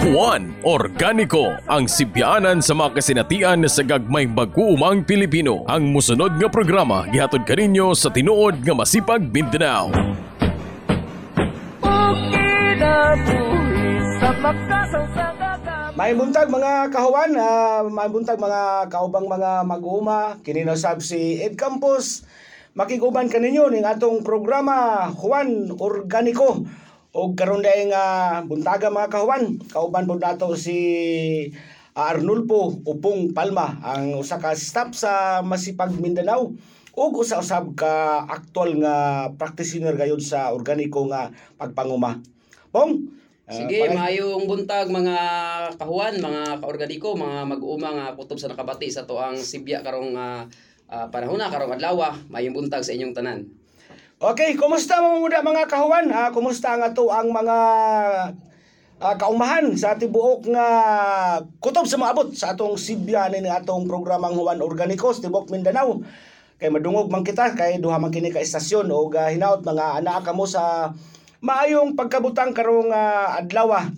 Juan Organiko ang sibyaanan sa mga kasinatian sa gagmay mag-uumang Pilipino. Ang musunod nga programa gihatod kaninyo sa tinuod nga masipag Mindanao. May buntag mga kahuan, ah, may buntag mga kaubang mga mag-uuma, kininasab si Ed Campos. Makiguban kaninyo ning atong programa Juan Organiko. O karon dahil nga buntaga mga kahuan, kauban po nato si ah, Arnulfo Upong Palma, ang usa ka staff sa Masipag Mindanao ug usa-usab ka aktual nga practitioner gayud sa organiko nga pagpanguma. Pong, ah, Sige, pangay- maayong buntag mga kahuan, mga kaorganiko, mga mag-uuma nga kutob sa nakabati sa tuang Sibya karong uh, panahon na karong adlaw. Maayong buntag sa inyong tanan. Okay, kumusta mga muna mga kahuan? Ah, kumusta nga to ang mga ah, kaumahan sa tibuok nga kutob sa maabot sa atong Sibya ni atong programang Juan Organikos tibok Mindanao. Kay madungog man kita kay duha man kini ka estasyon o uh, hinaot mga anaa kamo sa maayong pagkabutang karong ah, adlaw.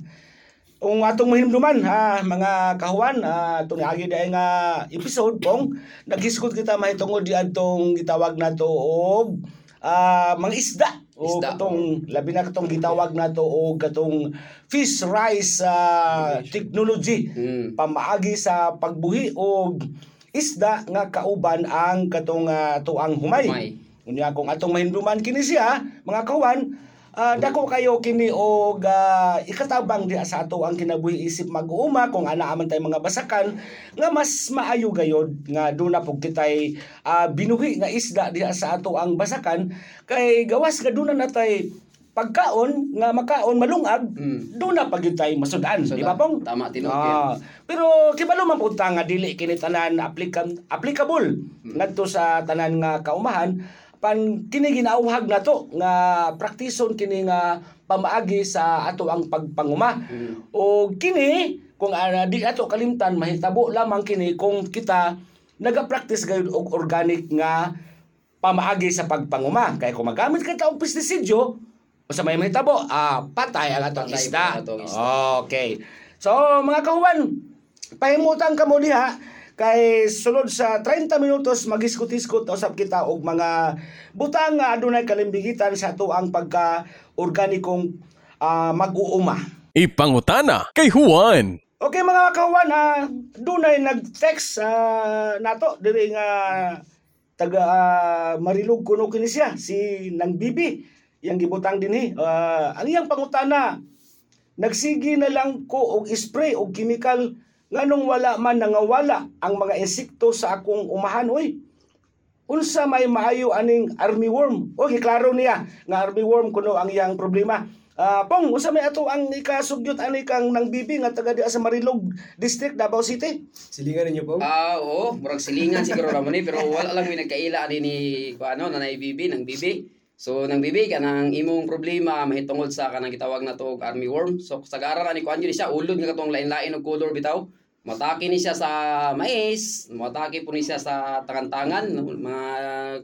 Kung atong mahimduman ha mga kahuan uh, itong agi dahil nga episode pong naghiskot kita mahitungod di atong gitawag nato og ah, mga isda o Isda, katong labi na katong gitawag nato og katong fish rice ah, technology Mm. pamaagi sa pagbuhi og isda nga kauban ang katong uh, tuang humay. Humay. Unya kung atong mahindruman kini siya, mga kawan, ah, dako kayo kini og ah, ikatabang di sa ato ang kinabuhi isip mag-uuma kung ana man tay mga basakan nga mas maayo gayod nga do na pug kitay ah, binuhi nga isda diha sa ato ang basakan. Kay gawas nga do na natay pagkaon nga makaon malungag Mm. do na pagyud tay masudan So, di ba pong? Tama tinuod Ah, pero kibalo man punta nga dili kini tanan applicant applicable ngadto sa tanan nga kaumahan pan kini ginauhag nato nga praktison kini nga pamaagi sa ato ang pagpanguma. Mm. O kini kung ana di ato kalimtan mahitabo lamang kini kung kita naga-practice gayud og organic nga pamaagi sa pagpanguma. Kaya kung magamit ka ta og pestisidyo, sa may mahitabo, ah, patay ang atong Patay isda. atong isda. Okay. So, mga kahuan, pahimutan ka mo diha kay sulod sa 30 minutos magiskut-iskut usab kita og mga butang nga adunay kalimbigitan sa ato ang pagka organikong ah, mag-uuma. Ipangutana kay Juan. Okay mga kawan, ah, dunay nag-text ah, nato diri nga taga ah, Marilog kuno kini siya si Nang Bibi yang gibutang dinhi. Ah, ang iyang pangutana nagsigi na lang ko og spray og chemical nganong wala man nangawala ang mga insekto sa akong umahan oy. Unsa may maayo aning armyworm? O giklaro niya nga armyworm kuno ang iyang problema. Ah, pong unsa may ato ang ikasugyot ani kang nang bibi nga taga diha sa Marilog District Davao City? Silingan ninyo po. Ah, oo, murag silingan siguro ramon eh, pero wala lang may nagkaila ani ni ano nanay bibi nang bibi. So nang bibi ka nang imong problema mahitungod sa kanang gitawag na to og army worm. So sa garan ani kuan siya ulod nga katong lain-lain og color bitaw. Matake ni siya sa mais, matake po ni siya sa tangan-tangan, mga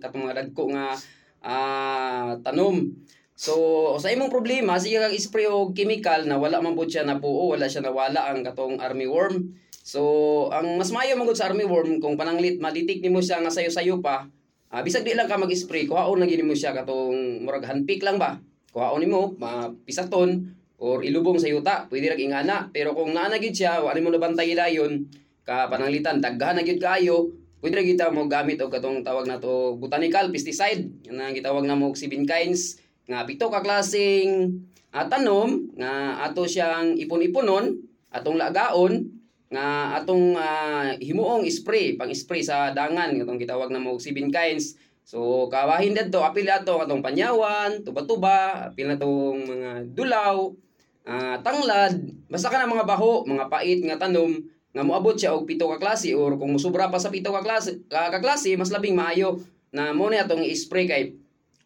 katong mga dagko nga ah, tanom. So, sa imong problema, sige kag spray og chemical na wala man pud siya napuo, wala siya nawala ang katong armyworm. So, ang mas maayo man sa armyworm kung pananglit maditik nimo siya nga sayo-sayo pa, ah, bisag di lang ka mag-spray, kuhaon lang gid nimo siya katong murag handpick lang ba. Kuhaon nimo, mapisaton or ilubong sa yuta, pwede ra ingana. Pero kung naa na gid siya, wala mo nabantay dayon, ka pananglitan daghan na gid kayo, pwede ra kita mo gamit og katong tawag na to botanical pesticide, nga gitawag na mo og seven kinds nga pito ka klaseng ah, tanom nga ato siyang ipon-iponon atong lagaon nga atong ah, himuong spray pang spray sa dangan katong gitawag na mo og seven kinds so kawahin dito apil ato katong panyawan tuba-tuba apil na tong mga dulaw ah, tanglad basta ka na mga baho mga pait nga tanom nga moabot siya og pito ka klase or kung musubra pa sa pito ka klase ka, klase mas labing maayo na mo na atong i-spray kay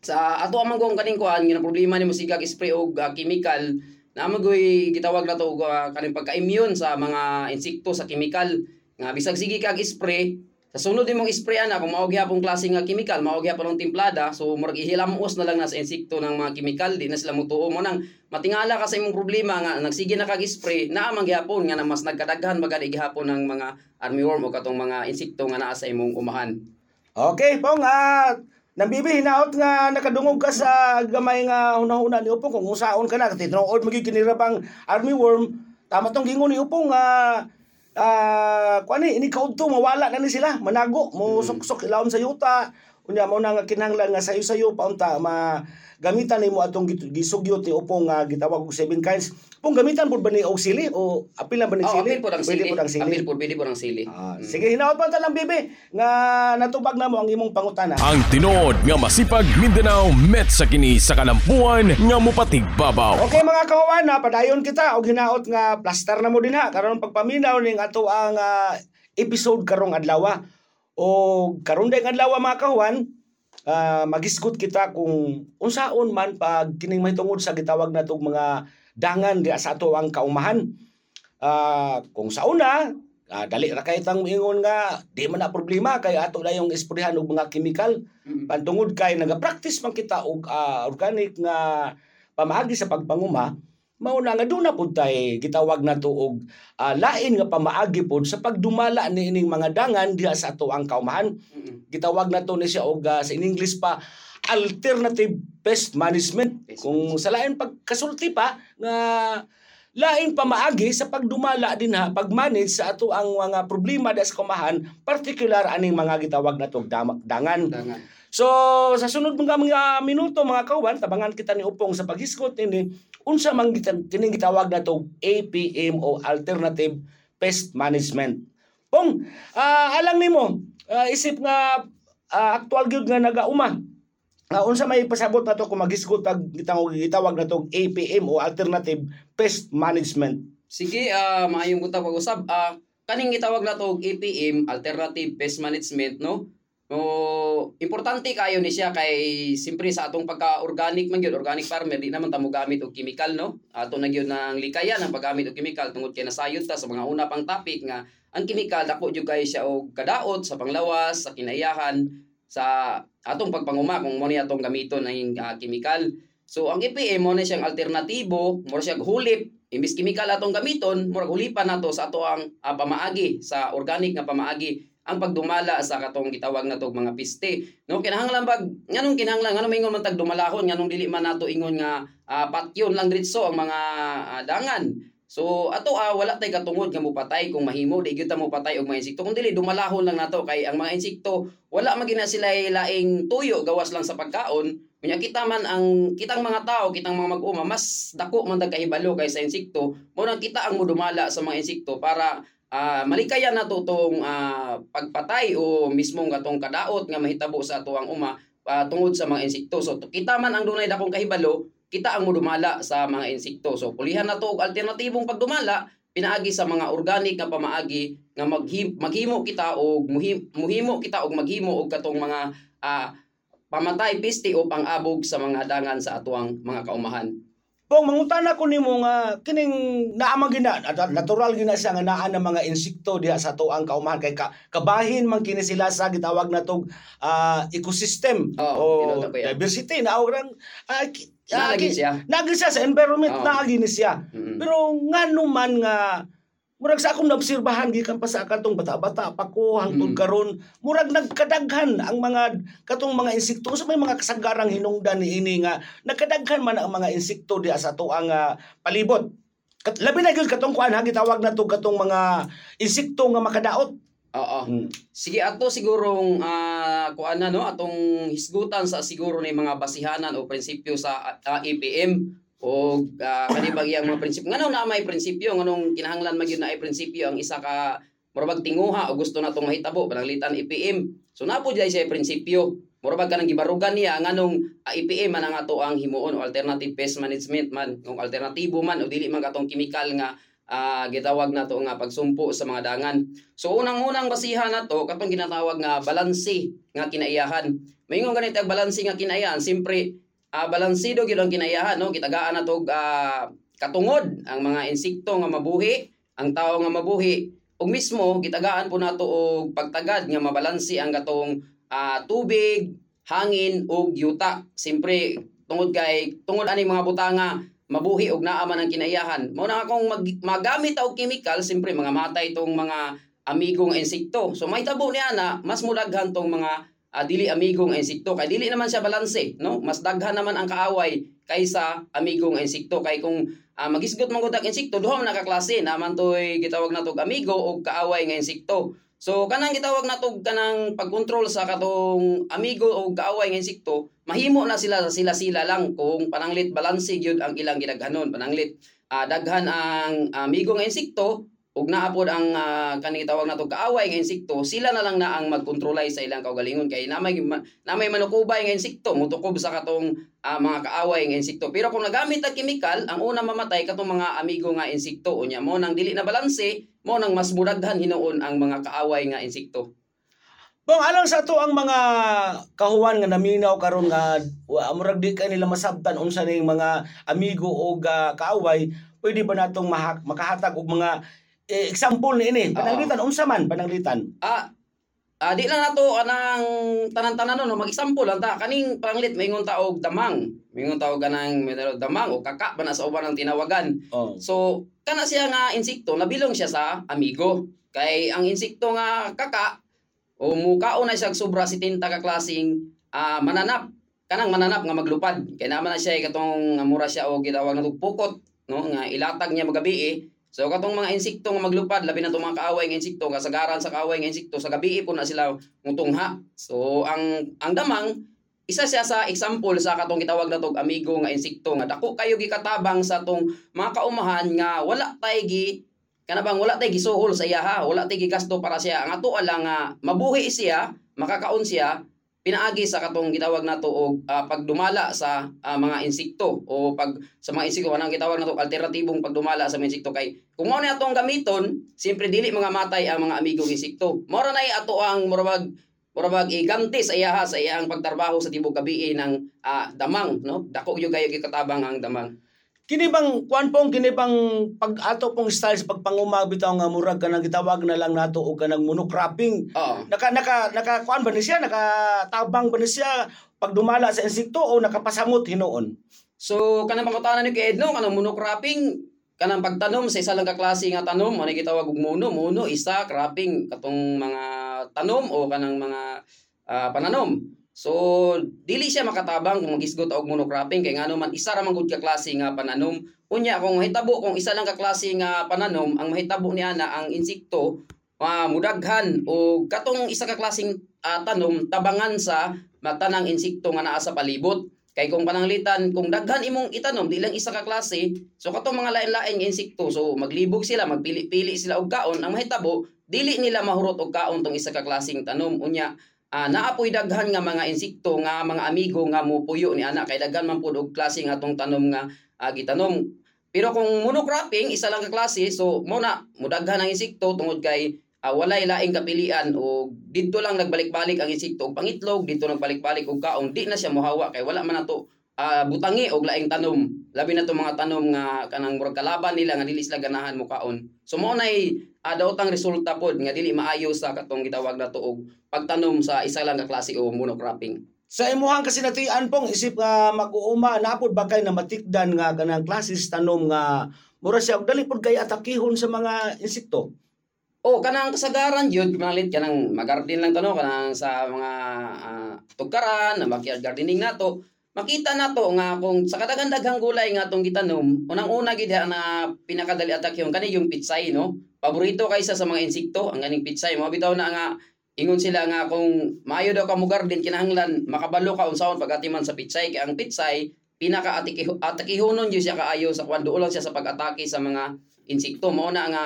sa ato amang kung kaning kuan nga problema nimo sigag spray og ah, chemical na magoy gitawag na to ah, kaning pagka-immune sa mga insekto sa chemical. Nga bisag sige kag spray Sa sunod imong sprayan na kung mao gyapon klase nga chemical, mao gyapon ng timplada, so murag ihilamos na lang na sa insekto ng mga chemical, di na sila mutuo mo nang matingala ka sa imong problema nga nagsige na kag spray, naa man gyapon nga na mas nagkadaghan magadi gihapon ng mga armyworm o katong mga insekto nga naa sa imong umahan. Okay, pong, ah, Nambibi, hinaot nga nakadungog ka sa gamay nga hunahuna ni Upong kung usaon ka na tinuod magikinirabang army worm tama tong gingon ni Upong nga ah kuani ini kaudto mawala na ni sila. Manago mo suksok ilawom sa yuta unya mo na nga kinahanglan nga sayo-sayo paunta ma gamitan nimo atong git- gisugyo ti Upong nga gitawag og seven kinds pong gamitan pud ba ni og sili o apil lang ba ni Oh, sili apil po ng Pwede sili. pud ang sili Apil po, pwede po ng sili. Ah, Mm. sige hinaot pa lang bibi nga natubag na mo ang imong pangutana Ang tinuod nga masipag Mindanao met sa kini sa kalampuan nga mupatig babaw. Okay mga na padayon kita og hinaot nga plaster na mo din ha karon pagpaminaw ning ato ang ah, episode karong adlaw. O karon dayong adlaw mga kawawan, ah, magisgot kita kung unsaon man pag kining mahitungod sa gitawag natong mga dangan di sa ato ang kaumahan. Ah, kung sa una, ah, dali ra kay tang ingon nga di man na problema kay ato na yung isprehan og mga chemical Mm. pantungod kay nagapractice man kita og ah, organic nga pamaagi sa pagpanguma mao na nga doon na pud tay gitawag nato og ah, lain nga pamaagi pod sa pagdumala ni ining mga dangan diha sa ato ang kaumahan gitawag nato ni siya og ah, sa in English pa alternative pest management kung sa lain pagkasulti pa nga lain pa maagi sa pagdumala din ha pagmanage sa ato ang mga problema da sa kaumahan particular aning mga gitawag natong dam- dangan Dangan. So sa sunod mga mga minuto mga kawan tabangan kita ni Upong sa paghisgot ini unsa man kining gitawag na to APM o alternative pest management. Pong ah, alang nimo ah, isip nga ah, actual gyud nga nagauma. Uh, unsa may pasabot na to kung maghisgot pag gitawag gitawag na to APM o alternative pest management. Sige, ah maayong buta pag-usab. Ah kaning gitawag na to og APM, Alternative Pest Management, no? No, importante kayo ni siya kay simpre sa atong pagka-organic man gyud, organic farmer di naman ta mo gamit og chemical, no? Ato na gyud nang likayan ang paggamit og chemical tungod kay nasayod ta sa mga una pang topic nga ang chemical dako jud kay siya og kadaot sa panglawas, sa kinayahan, sa atong pagpanguma kung mo ni atong gamiton ang ah, chemical. So ang EPM mo na siyang alternatibo, mo siya hulip, imbis chemical atong gamiton, murag hulipan nato sa ato ang ah, pamaagi sa organic nga pamaagi ang pagdumala sa katong gitawag nato mga piste. No kinahanglan bag nganong kinahanglan nganong mingon man tag dumalahon nganong dili man nato ingon nga ah, patyon lang diretso ang mga ah, dangan. So ato ah, wala tay katungod nga mopatay kung mahimo. Di gyud ta mopatay og mga insekto. Kung dili dumalahon lang nato kay ang mga insekto wala magina sila laing tuyo gawas lang sa pagkaon. Kunya kita man ang kitang mga tao, kitang mga mag-uma mas dako man kahibalo kay sa insekto, mo nang kita ang mudumala sa mga insekto para ah, malikayan nato tong ah, pagpatay o mismong katong kadaot nga mahitabo sa atuang uma ah, tungod sa mga insekto. So kita man ang dunay dakong kahibalo, kita ang mudumala sa mga insekto. So pulihan na to og alternatibong pagdumala pinaagi sa mga organic nga pamaagi nga maghim, maghimo kita og muhim, muhimo kita og maghimo og katong mga ah, pamatay piste o pang-abog sa mga dangan sa atuang mga kaumahan. Pong mangutana ko nimo nga kining naamang gina nat- natural gina siya nga naa ng mga insekto diha sa ato ang kaumahan kay ka, kabahin man kini sila sa gitawag natong ah, ecosystem Oo, o diversity na orang uh, Nalagin siya. Nagin siya sa environment Oo. na ni siya. Mm. Pero ngano man nga murag sa akong naobserbahan gikan pa sa katong bata-bata pa ko hangtod Mm. karon murag nagkadaghan ang mga katong mga insekto sa may mga kasagarang hinungdan niini nga nagkadaghan man ang mga insekto diha sa ato ang ah, palibot Kat, labi na gyud katong kuan ha gitawag na to katong mga insekto nga makadaot Oo. Hmm. Sige ato sigurong ah kuan na no atong hisgutan sa siguro ni mga basihanan o prinsipyo sa ah, EPM o uh, kani bagyang mga prinsipyo ngano na may prinsipyo nganong kinahanglan magyud na ay prinsipyo ang isa ka murabag tinguha o gusto natong mahitabo pananglitan EPM so napo jay siya prinsipyo murabag kanang gibarugan niya nganong uh, EPM man ang ato ang himuon o alternative pest management man kung alternatibo man o dili man katong chemical nga ah, gitawag nato nga pagsumpo sa mga dangan So unang-unang basihan na to katong ginatawag nga balansi nga kinaiyahan. Mayingon ganito ang balansi nga kinaiyahan, simpre ah, balansido gyud ang kinaiyahan no gitagaan na to ah, katungod ang mga insekto nga mabuhi, ang tao nga mabuhi ug mismo gitagaan po nato og pagtagad nga mabalansi ang gatong ah, tubig, hangin ug yuta. Siyempre tungod kay tungod ani mga butanga mabuhi og naa man ang kinaiyahan. Mao na akong mag, magamit og chemical, siyempre mga matay tong mga amigong insekto. So may tabo niya na mas mudaghan tong mga ah, dili amigong insekto kay dili naman siya balanse, no? Mas daghan naman ang kaaway kaysa amigong insekto kay kung ah, magisgot man gud ang insekto duha man nakaklase naman toy gitawag natog amigo o kaaway nga insekto. So kanang gitawag natog kanang pagkontrol sa katong amigo o kaaway nga insekto, mahimo na sila sila sila lang kung pananglit balanse gyud ang ilang gidaghanon, pananglit ah, daghan ang amigo nga insekto ug naa pod ang uh, kaning tawag nato kaaway nga insekto sila na lang na ang magkontrolay sa ilang kaugalingon. Kay namay ma- namay manukubay nga insekto mutukob sa katong ah, mga kaaway nga insekto. Pero kung nagamit ang chemical ang una mamatay katong mga amigo nga insekto. Unya mo nang dili na balanse mo nang mas mudaghan hinuon ang mga kaaway nga insekto. Bong alang sa to ang mga kahuwan nga naminaw karon nga murag di ka nila masabtan unsa ning mga amigo o ga kaaway pwede ba natong mahak, makahatag og mga eh, example ni ini pananglitan unsa man pananglitan ah Ah, di lang nato anang tanan-tanan no mag-example lang ta kaning panglit maingon ta og damang maingon ta og tawag damang o kaka ba na sa uban ang tinawagan oh So, kana siya nga insekto, nabilong siya sa amigo. Kay ang insekto nga kaka, o mukaon na siya og sobra si tinta ka klaseng ah, mananap. Kanang mananap nga maglupad. Kay naman na siya katong nga mura siya o gitawag na pukot, no? nga ilatag niya magabi eh. So katong mga insekto nga maglupad, labi na itong mga kaaway nga insekto, kasagaran sa kaaway nga insekto, sa gabi po na sila mutungha. So ang ang damang isa siya sa example sa katong gitawag na tog amigo nga insekto nga dako kayo gikatabang sa tong mga kaumahan nga wala tay gi kana bang wala tay gisuhol sa iya ha wala tay gigasto para siya ang ato lang nga mabuhi siya makakaon siya pinaagi sa katong gitawag nato og ah, pagdumala sa ah, mga insekto o pag sa mga insekto anang gitawag nato alternatibong pagdumala sa mga insekto. Kay kung mao ni atong gamiton siyempre dili mga matay ang mga amigong insekto. Mao nay ato ang murag murag iganti sa iya ha, sa iyang pagtrabaho sa tibok gabi ng ah, damang no? Dako gyud kayo gikatabang ang damang kini bang kuan pong kini bang pag ato pong style sa pagpangumag bitaw nga murag kanang gitawag na lang nato og kanang monocropping oo. Naka naka naka kuan ba ni siya? Nakatabang ba ni siya? Pagdumala sa insekto o nakapasamot hinuon So kanang pangutanan ni kay Edno kanang monocropping kanang pagtanom sa isa lang ka klase nga tanom ano gitawag? Og mono mono isa cropping katong mga tanom o kanang mga ah, pananom. So dili siya makatabang kung magisgot og monocropping kay ngano man isa ra man gud ka klase nga pananom. Unya kung mahitabo kung isa lang ka klase nga pananom ang mahitabo niya na ang insekto ah, mudaghan o katong isa ka klaseng ah, tanom tabangan sa matanang insekto nga naa sa palibot. Kay kung pananglitan, kung daghan imong itanom, di lang isa ka klase, so katong mga lain-lain nga insekto, so maglibog sila, magpili-pili sila og kaon, ang mahitabo, dili nila mahurot og kaon tong isa ka klaseng tanom. Unya, ah, naapoy daghan nga mga insekto nga mga amigo nga mupuyo ni ana kay daghan man pud og klase nga tong tanom nga ah, gitanom. Pero kung monocropping, isa lang ka klase, so mo na mudaghan ang insekto tungod kay ah, walay laing kapilian o dito lang nagbalik-balik ang insekto og pangitlog, dito nagbalik-balik og kaong di na siya mohawa kay wala man nato ah, butangi og laing tanom. Labi na to mga tanom nga kanang murag kalaban nila nga dili sila ganahan mo kaon. So mo nay uh, daotang resulta pod nga dili maayo sa katong gitawag nato og pagtanom sa isa lang ka klase o monocropping. Sa imuhang kasi natuyan pong isip nga mag-uuma napod ba kay na matikdan nga kanang klases tanom nga mura siya og dali pod kay atakihon sa mga insekto. O kanang kasagaran yun, malit kanang magarden lang tano kanang sa mga ah, tugkaran, na backyard gardening nato. Makita nato nga kung sa kadagandaghang gulay nga atong gitanom, unang-una gid na pinakadali atak yung kani yung pitsay no. Paborito kaysa sa mga insekto ang ganing pitsay. Mo bitaw na nga ingon sila nga kung maayo daw ka mo garden kinahanglan makabalo ka unsahon pagatiman sa pitsay kay ang pitsay pinaka atakihonon jud siya kaayo sa kwan lang siya sa pag-atake sa mga insekto. Mao na nga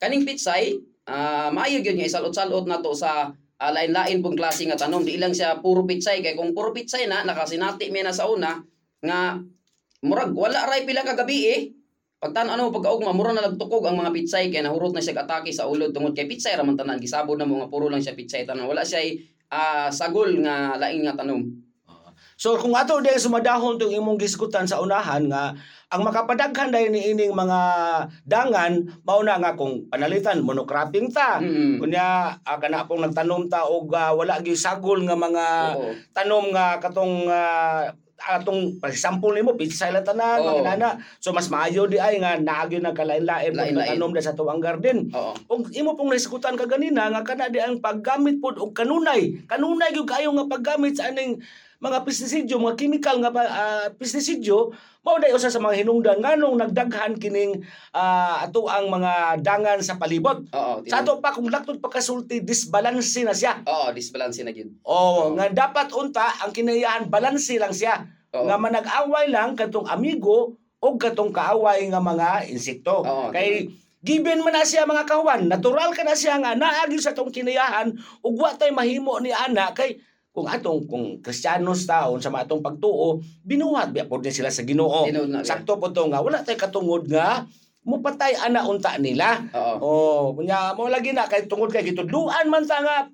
kaning pitsay Ah, maayo gyud nga isalot-salot nato sa ah, lain-lain pong klase nga tanom. Di lang siya puro pitsay kay kung puro pitsay na nakasinati mi na sa una nga murag wala ray pila ka gabi eh. Pagtan ano pagkaugma mura na nagtukog ang mga pitsay kay nahurot na siya atake sa ulod tungod kay pitsay ra man tanan gisabod na mo nga puro lang siya pitsay tanan. Wala siya ah, sagol nga lain nga tanom. So kung ato din sumadahon tong imong gisgutan sa unahan nga ang makapadaghan dahil ni ining mga dangan mao na nga kung panalitan monocropping ta Mm. kunya ah, kana pong nagtanom ta og ah, wala gyud sagol nga mga Oo. tanom nga katong ah, atong for example nimo pizza lang tanan Oo. mga so mas maayo di ay nga naagyo na kalain-lain pud Lain-lain. tanom da sa tuwang garden Oo. ug imo pong naiskutan ka ganina nga kana di ang paggamit pod og kanunay kanunay gyud kayo nga paggamit sa aning mga pestisidyo mga chemical nga uh, pestisidyo mao day usa sa mga hinungdan nganong nagdaghan kining ah, ato ang mga dangan sa palibot Oo. sa ato pa kung laktod pa kasulti disbalance na siya Oo, disbalance na gyud. Oh, nga dapat unta ang kinayahan balanse lang siya. Oo. Nga manag-away lang katong amigo o katong kaaway nga mga insekto. Oo, Kay given man na siya mga kawan, natural ka na siya nga naagi sa tong kinayahan ug wa tay mahimo ni ana kay kung atong kung Kristiyanos taon sa matong pagtuo binuhat biya niya sila sa Ginoo. Sakto po to nga wala tay katungod nga mupatay ana unta nila. Oo. Oh, kunya mo lagi na kay tungod kay gitudluan man ta nga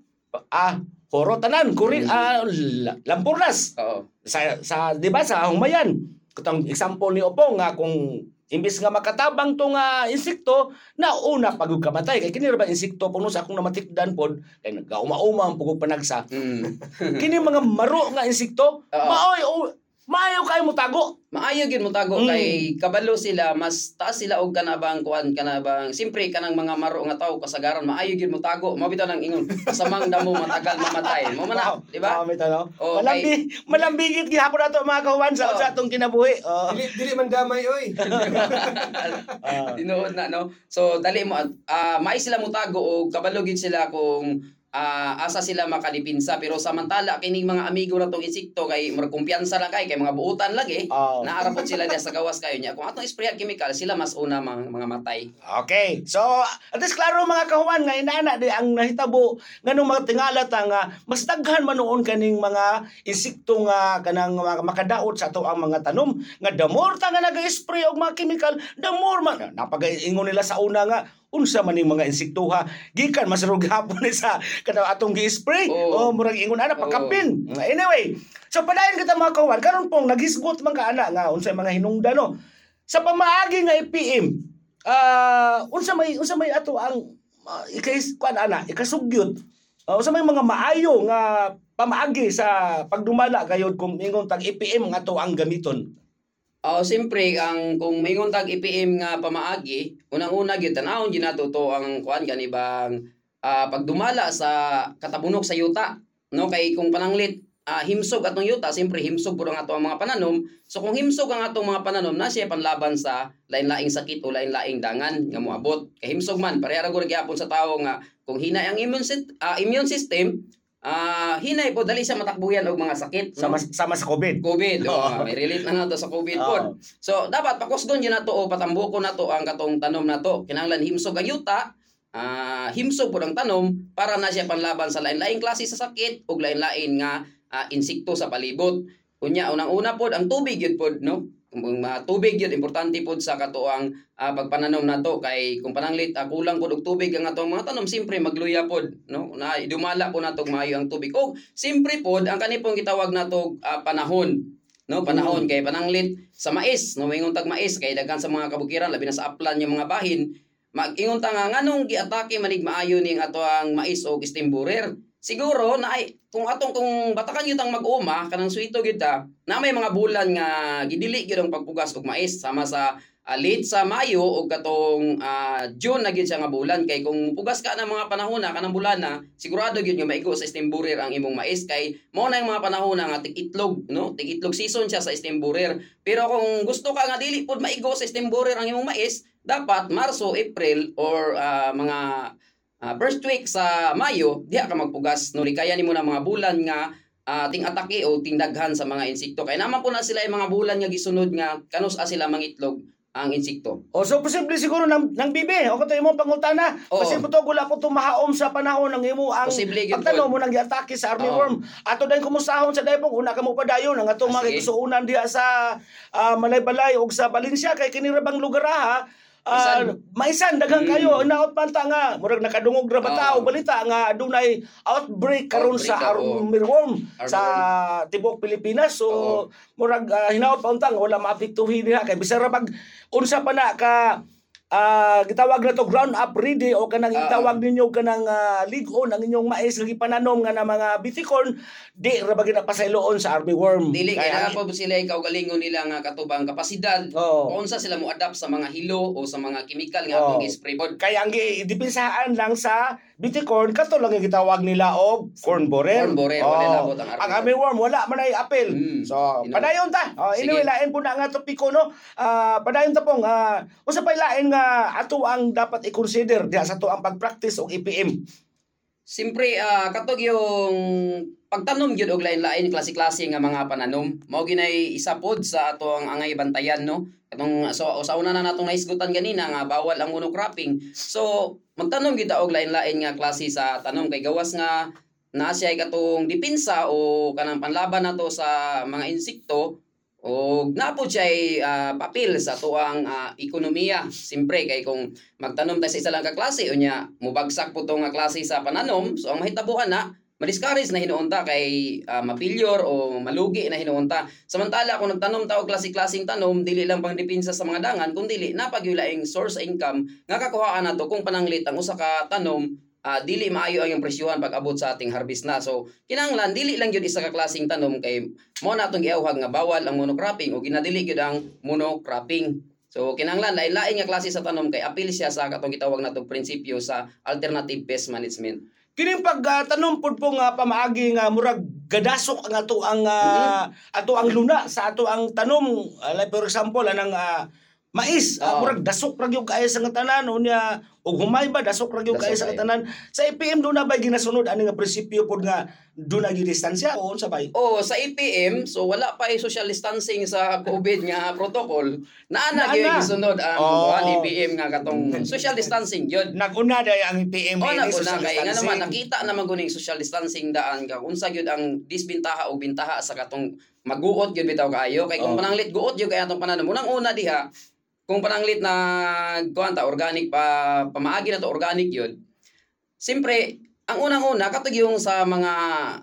ah horo tanan kuri Mm. ah, la- lampurnas Oo. sa sa di ba sa humayan katong example ni Opong nga kung imbis nga makatabang to nga insekto na una pagug kamatay kay kini ba insekto puno sa akong namatikdan pod kay nagauma-uma ang pugog panagsa Mm. kini mga maro nga insekto Oo. maoy o maayo kay mo tago Maayo gyud mo tago Mm. kay kabalo sila mas taas sila og kanabang kuan kanabang simpre kanang mga maro nga tawo kasagaran maayo gyud mo tago mo bitaw nang ingon kasamang damo matagal mamatay mo man di ba Oh, may tanong. Oo, Malambi, malambigit gihapon nato mga kawan sa sa atong kinabuhi. Oh. Dili, dili man damay, oy. Ah. Tinuod na no. So dali mo ah may sila mo tago og kabalo gyud sila kung ah, asa sila makalipinsa. Pero samantala kining mga amigo na tong insekto kay mura kumpiyansa lang kay kay mga buutan lagi Oh. naarapot sila diya sa gawas kayo niya. Kung atong sprayan chemical sila mas una mga, mga matay. Okay. So, at least klaro mga kahuman nga inana di ang nahitabo nganong mga tingala ta nga mas daghan man noon kaning mga insekto nga kanang mga makadaot sa ato ang mga tanom. Nga the more ta nga naga-spray og mga chemical the more man. Napagaingon nila sa una nga unsa man ning mga insekto ha gikan masarog hapon sa kanang atong gi-spray. Oo. oh murag ingon ana Oo. pagkampin anyway so padayon kita mga kahuman karon pong nagisgot man ka ana nga unsay mga hinungdan no? Sa pamaagi nga IPM ah unsa may unsa may ato ang uh, ikay kuan ana ikasugyot. Uh, unsa may mga maayo nga pamaagi sa pagdumala gayod kung ingon tag IPM nga ato ang gamiton Oh, siyempre ang kung may tag IPM nga pamaagi, unang-una gyud tanawon gyud nato to ang kuan kanibang ah, pagdumala sa katabunok sa yuta. No kay kung pananglit ah, himsog atong yuta, siyempre himsog pud ang ato ang mga pananom. So kung himsog ang atong mga pananom, na siya panlaban sa lain-laing sakit o lain-laing dangan nga moabot. Kay himsog man pareha ra gud gyapon sa tawo nga kung hinay ang immune, ah, immune system, ah hinay po dali siya matakbuyan og mga sakit. sama no? sama sa COVID COVID. Oo. Oh, may relate na nato sa COVID Oo. pod. So dapat pakusgon gyud nato o patambuko nato ang katong tanom nato. Kinahanglan himsog ang yuta, ah himsog pod ang tanom para na siya panlaban sa lain-laing klase sa sakit ug lain-lain nga ah, insekto sa palibot. Unya unang-una pod ang tubig gyud pod no. Kung mga tubig yun, importante pod sa katuang ah, pagpananom nato. Kay kung pananglit ah, kulang pod og tubig ang atong mga tanom simpre magluya pod no? Na dumala po nato maayo ang tubig. Og simpre pod ang kanipong gitawag nato ah, panahon no? Panahon kay pananglit sa mais no? Mingon tag mais kay daghan sa mga kabukiran labi na sa aplan yung mga bahin. Mag-ingon ta nga nganong giatake manig maayo ning ato ang mais o steam borer siguro na ay kung atong kung batakan gyud mag-uma kanang suito gyud na may mga bulan nga gidili gyud ang pagpugas og mais sama sa ah, late sa Mayo o katong ah, June na gyud siya nga bulan. Kay kung pugas ka ng mga panahon na kanang bulan na sigurado gyud nga maigo sa steam borer ang imong mais. Kay mao na yung mga panahon na nga tig-itlog no? Tig-itlog season siya sa steam borer. Pero kung gusto ka nga dili pud maigo sa steam borer ang imong mais dapat Marso, April or ah, mga ah, first week sa Mayo diha ka magpugas. No likaya nimo na mga bulan nga ah, ting atake o ting daghan sa mga insekto. Kay naman po na sila yung mga bulan nga gisunod nga kanus a sila mangitlog ang insekto. O so posible siguro nang nang bibi. O kato imong pangutana Oo. kasi puto gula po tumahaom sa panahon ng imo ang Posible pod. mo nang giatake sa army Oo. worm. Ato dahil kumusahon sa daypong una ka mo padayon. Ang atong Ah, mga isuunan diha sa ah, Malaybalay ug sa Valencia kay kini ra bang lugar ha ah, Maisan. daghang Mm. kayo naot man ta nga murag nakadungog ra bata Oo. og balita nga adunay outbreak karon sa armyworm Armyworm. sa tibok Pilipinas so Oo. murag uh, hinaot pa untang wala maapektuhin diha kay bisan ra mag unsa pa na ka ah, gitawag na to ground up ready o kanang itawag ninyo kanang uh, ligon ang inyong mais lagi pananom nga na mga bitikon di ra ba ginapasayloon sa armyworm Dili kay Kaya- pa po sila ikaw galingon nila nga katubang kapasidad. Kung unsa sila mo adapt sa mga hilo o sa mga chemical nga Oo. atong spray pod. Kaya ang gidepensahan lang sa bitikon kato lang yung gitawag nila og corn borer. Corn borer, Oo. wala labot ang Ang armyworm. armyworm wala man ay apel. Mm. So, Ino- padayon ta. Oh, anyway, lain po na nga topiko no. Ah, padayon ta pong ah, usa pa lain nga ato ang dapat i-consider diha sa to ang pag-practice og EPM. Siyempre, ah, katog yung pagtanom gyud og lain-lain klase-klase nga mga pananom. Mao ginay isa pod sa ato ang angay bantayan no. Katong so, sa una na natong naisgutan ganina nga bawal ang monocropping. So, magtanom ta og lain-lain nga klase sa tanom kay gawas nga naa siya katong dipinsa o kanang panlaban nato sa mga insekto o napod siya ah, papel sa tuang ah, ekonomiya. Siyempre, kay kung magtanom tayo sa isa lang ka klase, unya, mubagsak po itong klase sa pananom, so ang mahitabuhan na, madiscourage na hinuunta kay ah, mapilyor o malugi na hinuunta. Samantala, kung nagtanom tao klase-klaseng tanom, dili lang pang dipinsa sa mga dangan, kung dili, napagyulaing source income, nga kakuhaan na to kung pananglit ang usa ka tanom, ah, dili maayo ang presyuhan pag abot sa ating harvest na. So, kinahanglan dili lang gyud isa ka klaseng tanom kay mo na atong giawhag nga bawal ang monocropping o ginadili gyud ang monocropping. So kinahanglan lain-lain nga klase sa tanom kay apil siya sa katong gitawag natong prinsipyo sa alternative pest management. Kining pagtanom pud po nga pamaagi nga murag gadasok ang ato ang ah, ato ang luna sa ato ang tanom Ah, like for example anang ah, mais. Oo. murag dasok ra gyud kaayo sa tanan. Unya ug humay ba dasok ra gyud kaayo sa kayo. nga tanan sa EPM do na ba ginasunod ani nga prinsipyo pud nga do na gyud distansya o unsa bay O sa EPM, so wala pa social distancing sa COVID nga protocol. Naana Naana. gyud gisunod ang Oo. kuan EPM nga katong social distancing gyud. naguna day ang EPM O na ini una social kay nga naman nakita naman kuning social distancing daan ka unsa gyud ang disbintaha o bintaha sa katong maguot gyud bitaw kaayo kay kung Oo. pananglit guot gyud kay atong pananom unang una diha kung pananglit na kuan ta organic pa pamaagi na to organic gyud Siyempre, ang unang-una katog yung sa mga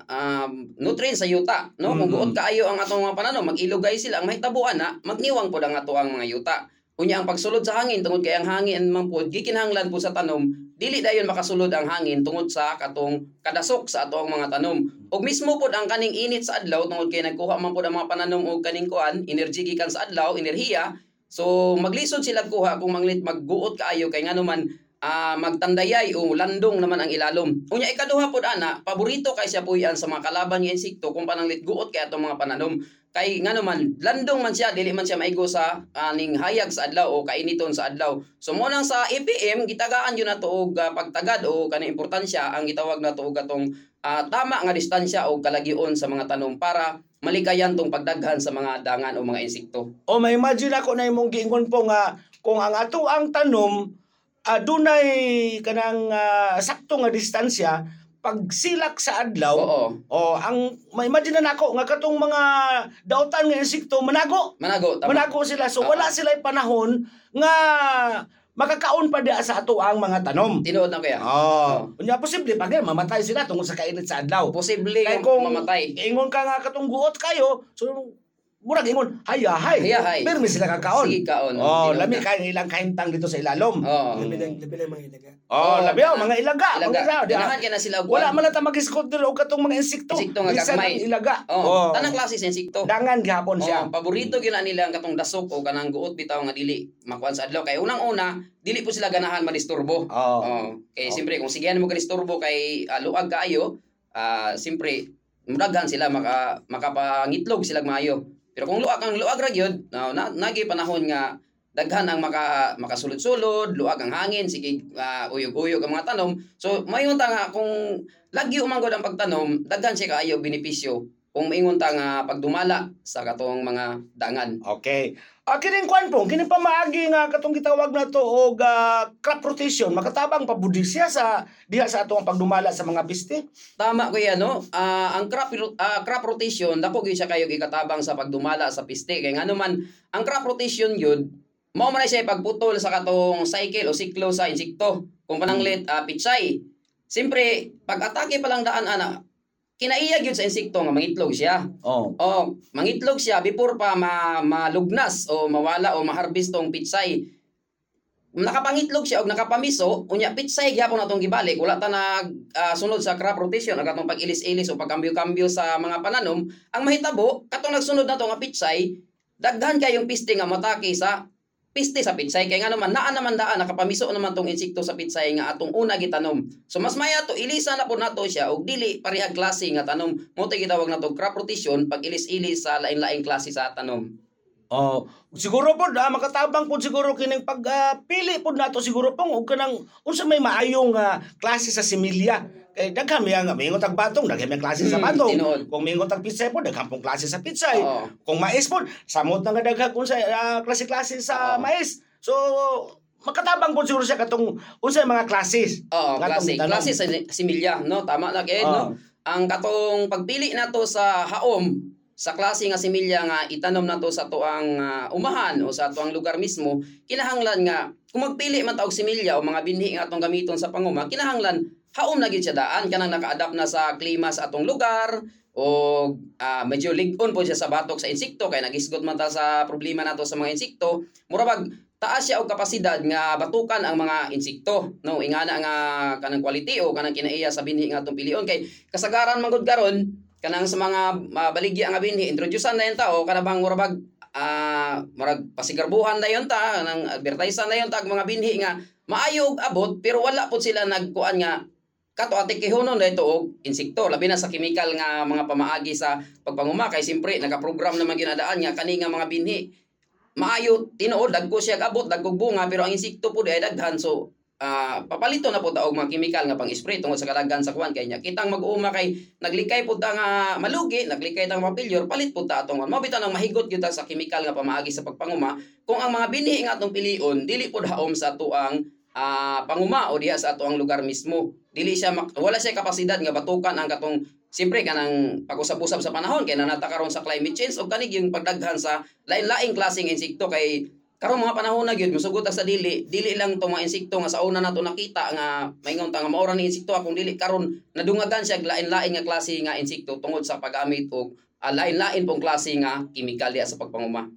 um, nutrients sa yuta, no? Kung Mhm. guot kaayo ang atong mga pananom, mag-ilugay sila, ang mahitabuan na magniwang pod ang ato ang mga yuta. Unya ang pagsulod sa hangin tungod kay ang hangin man pod gikinahanglan po sa tanom, dili dayon makasulod ang hangin tungod sa katong kadasok sa ato ang mga tanom. Ug mismo pod ang kaning init sa adlaw tungod kay nagkuha man pod ang mga pananom og kaning kuan, energy gikan sa adlaw, enerhiya. So maglisod sila kuha kung manglit magguot kaayo kay ngano man ah, magtandayay o landong naman ang ilalom. Unya ikaduha pod ana, paborito kay siya puyan sa mga kalaban nga insekto kung pananglit guot kay atong mga pananom. Kay ngano man landong man siya dili man siya maigo sa aning hayag sa adlaw o kainiton sa adlaw. So mo nang sa EPM gitagaan yun nato og ah, pagtagad o kanang importansya ang gitawag nato og atong ah, tama nga distansya o kalagyon sa mga tanom para malikayan tong pagdaghan sa mga dangan o mga insekto. O may imagine ako na imong giingon po nga kung ang ato ang tanom adunay kanang ah, sakto nga distansya pagsilak sa adlaw Oo. o ang may imagine na nako nga katong mga dautan nga insekto manago Manago, tama. manago sila so Oo. wala sila panahon nga makakaon pa diha sa ato ang mga tanom Tinuod na kaya. Oh, unya posible pag mamatay sila tungod sa kainit sa adlaw. Posible Kaya kung mamatay. ingon ka nga katong guot kayo, so murag ingon, hayahay. Hayahay. Pero may sila kakaon. Sige kaon. Oh, lami kay ilang kahintang dito sa ilalom. Oo. Labi lang, labi lang mga ilaga. Oh, Oh, labi oh, mga ilaga, Ilaga. mga ilaga. Ganahan kaya na sila og Wala man ta mag-iskot dito og katong mga insekto. Insekto nga Bisan gagmay. ilaga. Oh, tanang klase sa insekto. Dangan gihapon siya. Oh, paborito gyud na nila ang katong dasok o kanang guot bitaw nga dili makuan sa adlaw kay unang-una dili po sila ganahan madisturbo. Oh. Oh, kay Oh. siyempre kung sigihan mo kadisturbo kay ah, luag kaayo, ah siyempre muraghan sila maka makapangitlog sila maayo. Pero kung luag ang luag ra gyud, na, nagi panahon nga daghan ang maka makasulod-sulod, luag ang hangin, sige ah, uyog-uyog ang mga tanom. So mayon ta nga kung lagi umanggod ang pagtanom, daghan siya kaayo benepisyo kung maingon ta nga pagdumala sa katong mga dangan. Okay. Ah, kining kwan po, kining pamaagi nga katong gitawag na to og ah, crop rotation, makatabang pabudi siya sa diha sa atong pagdumala sa mga piste. Tama ko yan, no? Ah, ang crop, ro- ah, crop rotation, dako gyud siya kayo ikatabang sa pagdumala sa piste. Kaya nga naman, ang crop rotation yun, mao man siya pagputol sa katong cycle o siklo sa insekto. Kung pananglit uh, pitsay. Siyempre, pag atake pa lang daan ana, kinaiyag yun sa insekto nga mangitlog siya. Oh. O mangitlog siya before pa ma malugnas o mawala o maharbis tong pitsay. Nakapangitlog siya og nakapamiso, unya pitsay gyapon atong gibalik, wala ta nag ah, sunod sa crop rotation ag atong pag-ilis-ilis o pagkambyo-kambyo sa mga pananom, ang mahitabo katong nagsunod nato nga pitsay, daghan kayong piste nga matake sa piste sa pitsay kay nga naman naa naman daan nakapamiso naman tong insekto sa pitsay nga atong una gitanom. So mas maya to ilisa na po nato siya og dili parehag klase nga tanom. Mo tay gitawag nato crop rotation pag ilis-ilis sa lain-laing klase sa tanom. Oh, siguro po ah, makatabang po siguro kining pagpili po nato siguro pong og kanang unsa may maayong ah, klase sa similya. Kay daghan may nga mingon tag batong, daghan may klase sa Hmm, batong. tinuod. Kung mingon tag pitsay po, daghan pong klase sa pitsay. Oo. Kung mais po, samot na nga daghan kung sa ah, klase-klase sa Oo. mais. So makatabang po siguro siya katong unsa mga klases. Oo, Nga klase, klase sa similya, no? Tama na kay Oo. no? Ang katong pagpili nato sa haom sa klase nga similya nga itanom nato sa tuang ah, umahan o sa tuang lugar mismo, kinahanglan nga kung magpili man ta og similya o mga binhi nga atong gamiton sa panguma, kinahanglan haom na gyud siya daan kanang naka-adapt na sa klima sa atong lugar o ah, medyo ligon po siya sa batok sa insekto kay nagisgot man ta sa problema nato sa mga insekto. Murabag taas siya og kapasidad nga batukan ang mga insekto no? Ingana nga kanang quality o kanang kinaiya sa binhi nga atong pilion. Kay kasagaran man gud karon kanang sa mga uh, baligya nga binhi introducean na yung tao kana bang murabag ah murag pasigarbuhan na yon ta nang advertisean na yon ta ang mga binhi nga maayo og abot pero wala po sila nagkuan nga kato ate kihunon na ito og insekto. Labi na sa chemical nga mga pamaagi sa pagpanguma. Kay simpre nagaprogram naman ginadaan nga kani nga mga binhi. Maayo tinuod dagko siya abot dagkog bunga pero ang insekto po di ay daghan. So ah papalito na po ta og mga chemical nga pang-spray tungod sa kadaghan sa kuan kay nya kitang mag-uma kay naglikay po ta nga malugi naglikay ta nga mapilyur palit po ta atong mao bitaw nang mahigot gyud ta sa chemical nga pamaagi sa pagpanguma. Kung ang mga binhi nga atong pilion dili pod haom sa tuang ah panguma o diha sa atoang lugar mismo dili siya wala siya kapasidad nga batukan ang katong Siyempre kanang pag-usap-usap sa panahon kay nanata karon sa climate change o kanig yung pagdaghan sa lain-laing klaseng insekto kay karon mga panahon na gyud musugot sa dili dili lang to mga insekto nga sa una nato nakita nga maingon ta nga maura ni insekto akong dili karon nadungagan siya og lain-laing nga klase nga insekto tungod sa paggamit og ah, lain-lain pong klase nga diha sa pagpanguma.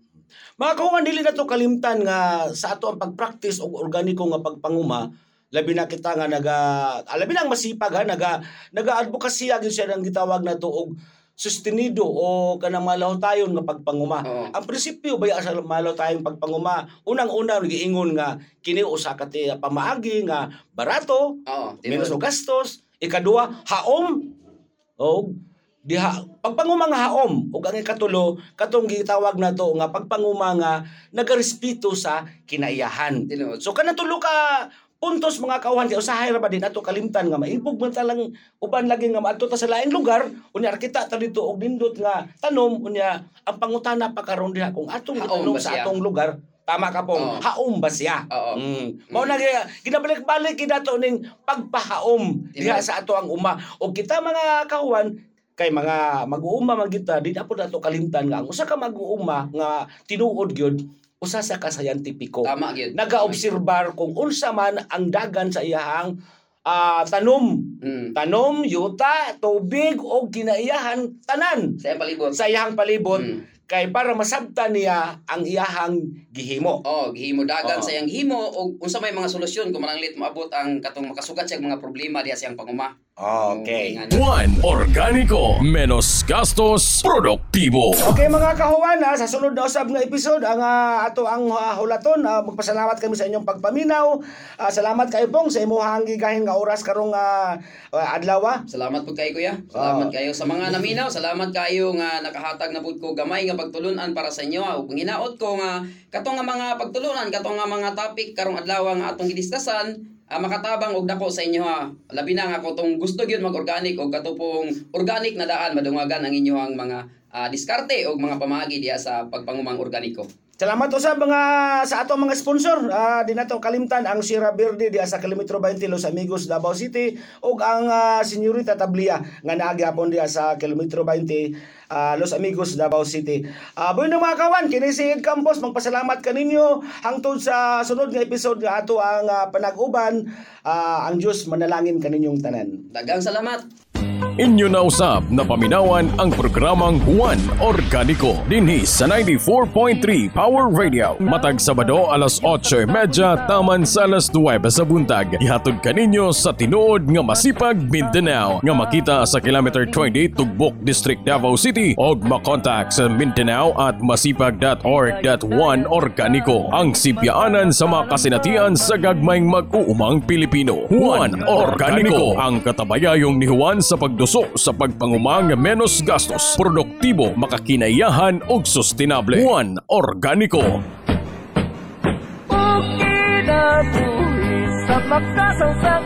Mga kauban dili na to kalimtan nga sa ato ang pag-practice og organiko nga pagpanguma labi na kita nga naga ah, labi na ang masipag ha naga naga-advocacy gyud siya nang gitawag na to og sustenido o kanang malaw tayon nga pagpanguma. Oo. Ang prinsipyo baya sa malaw tayong pagpanguma, unang-una giingon nga kini usa ka ti pamaagi nga barato, Oo, menos og gastos, ikaduha haom o diha pagpanguma nga haom ug ang ikatulo katong gitawag na to nga pagpanguma nga nagarespeto sa kinaiyahan. Tinuod. So kanang tulo ka puntos mga kauhan kay usahay ra ba din ato kalimtan nga maibog man talang uban lagi nga maadto ta sa laing lugar. Unya kita ta dito og nindot nga tanom. Unya ang pangutana pa karon diha kung atong ba sa atong lugar. Tama ka pong. Oo. haom ba siya? Oo. Mm. Mao na ginabalik-balik kidato ning pagpahaom diha sa ato ang uma. O kita mga kahuan kay mga mag-uuma man kita di na po nato kalimtan nga. Ang usa ka mag-uuma nga tinuod gyud usa sa kasayantipiko Tama gyud. nagaobserbar kung unsa man ang dagan sa iyahang ah, tanom Mm. tanom yuta tubig o kinaiyahan tanan Sa iyang palibot. sa iyahang palibot Mm. kay para masabtan niya ang iyahang gihimo Oh, gihimo dagan Oo. sa iyang himo o unsa may mga solusyon kung mananglit moabot ang katong makasugat siya mga problema diha sa iyang panguma. Okay. Juan Organico, menos gastos, produktibo. Okay mga kahuan, ha, sa sunod na usab nga episode ang ah, ato ang ah, hulaton, ah, magpasalamat kami sa inyong pagpaminaw. Ah, salamat kayo pong sa imuhang gigahin nga oras karong ah, ah, adlaw. ah. Salamat po kayo kuya. Salamat Oo. kayo sa mga naminaw. Salamat kayo nga nakahatag na pud ko gamay nga pagtulunan para sa inyo. Ug hinaot ko nga katong nga mga pagtulunan, katong nga mga topic karong adlaw nga atong gidiskusan, ah, makatabang og dako sa inyo ha. Labi na nga kung gusto gyud mag-organic og katupong organic na daan madungagan ang inyohang mga ah, diskarte og mga pamaagi diha sa pagpangumang organiko. Salamat sa mga sa ato mga sponsor. Ah, di nato kalimtan ang Sierra Verde di sa kilometro 20 Los Amigos Davao City ug ang ah, Senyorita Tablia nga naa gyapon di sa kilometro 20 ah, Los Amigos Davao City. Ah, buhay mga kawan, kini si Ed Campos magpasalamat kaninyo hangtod sa sunod nga episode nga ato ang ah, panag-uban. Ah, ang Dios manalangin kaninyong tanan. Dagang salamat. Inyo na usab na paminawan ang programang Juan Organico dinhi sa 94.3 Power Radio. Matag Sabado alas 8.30 taman sa alas 9 sa buntag. Ihatod kaninyo sa tinuod nga masipag Mindanao nga makita sa kilometer 20 Tugbok District Davao City og makontak sa Mindanao at masipag.org.1 Organico ang sibyaanan sa mga kasinatian sa gagmayng mag-uumang Pilipino. Juan Organico ang katabayayong ni Juan sa pagduso sa pagpangumang menos gastos, produktibo, makakinayahan ug sustainable. Juan Organico. Kinabuhi sa makasang sa